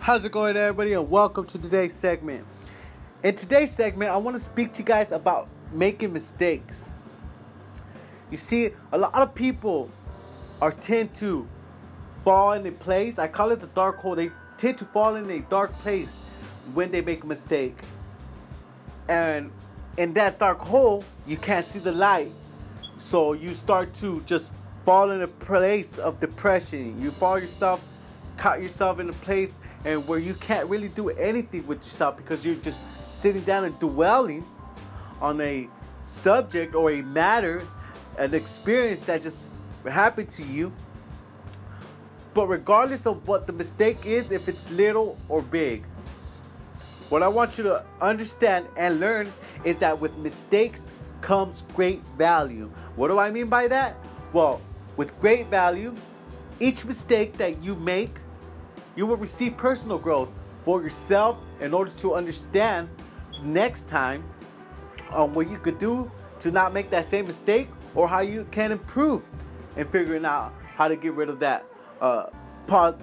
How's it going, everybody? And welcome to today's segment. In today's segment, I want to speak to you guys about making mistakes. You see, a lot of people are tend to fall in a place. I call it the dark hole. They tend to fall in a dark place when they make a mistake. And in that dark hole, you can't see the light. So you start to just fall in a place of depression. You fall yourself, caught yourself in a place and where you can't really do anything with yourself because you're just sitting down and dwelling on a subject or a matter, an experience that just happened to you. But regardless of what the mistake is, if it's little or big, what I want you to understand and learn is that with mistakes comes great value. What do I mean by that? Well, with great value, each mistake that you make you will receive personal growth for yourself in order to understand next time on what you could do to not make that same mistake or how you can improve in figuring out how to get rid of that uh,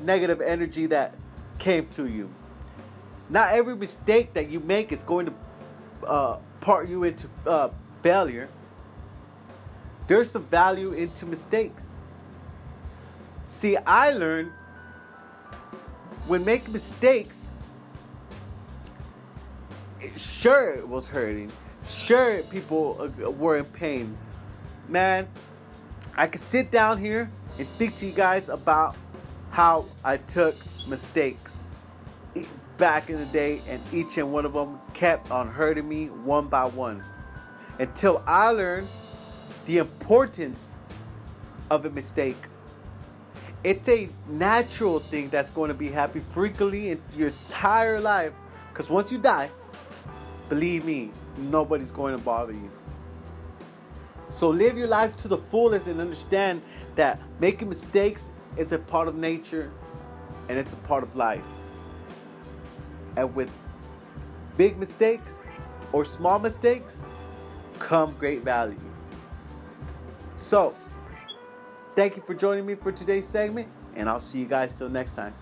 negative energy that came to you. Not every mistake that you make is going to uh, part you into uh, failure. There's some value into mistakes. See, I learned when making mistakes, sure it was hurting. Sure, people uh, were in pain. Man, I could sit down here and speak to you guys about how I took mistakes back in the day, and each and one of them kept on hurting me one by one until I learned the importance of a mistake it's a natural thing that's going to be happy frequently in your entire life. Because once you die, believe me, nobody's going to bother you. So live your life to the fullest and understand that making mistakes is a part of nature and it's a part of life. And with big mistakes or small mistakes come great value. So, Thank you for joining me for today's segment, and I'll see you guys till next time.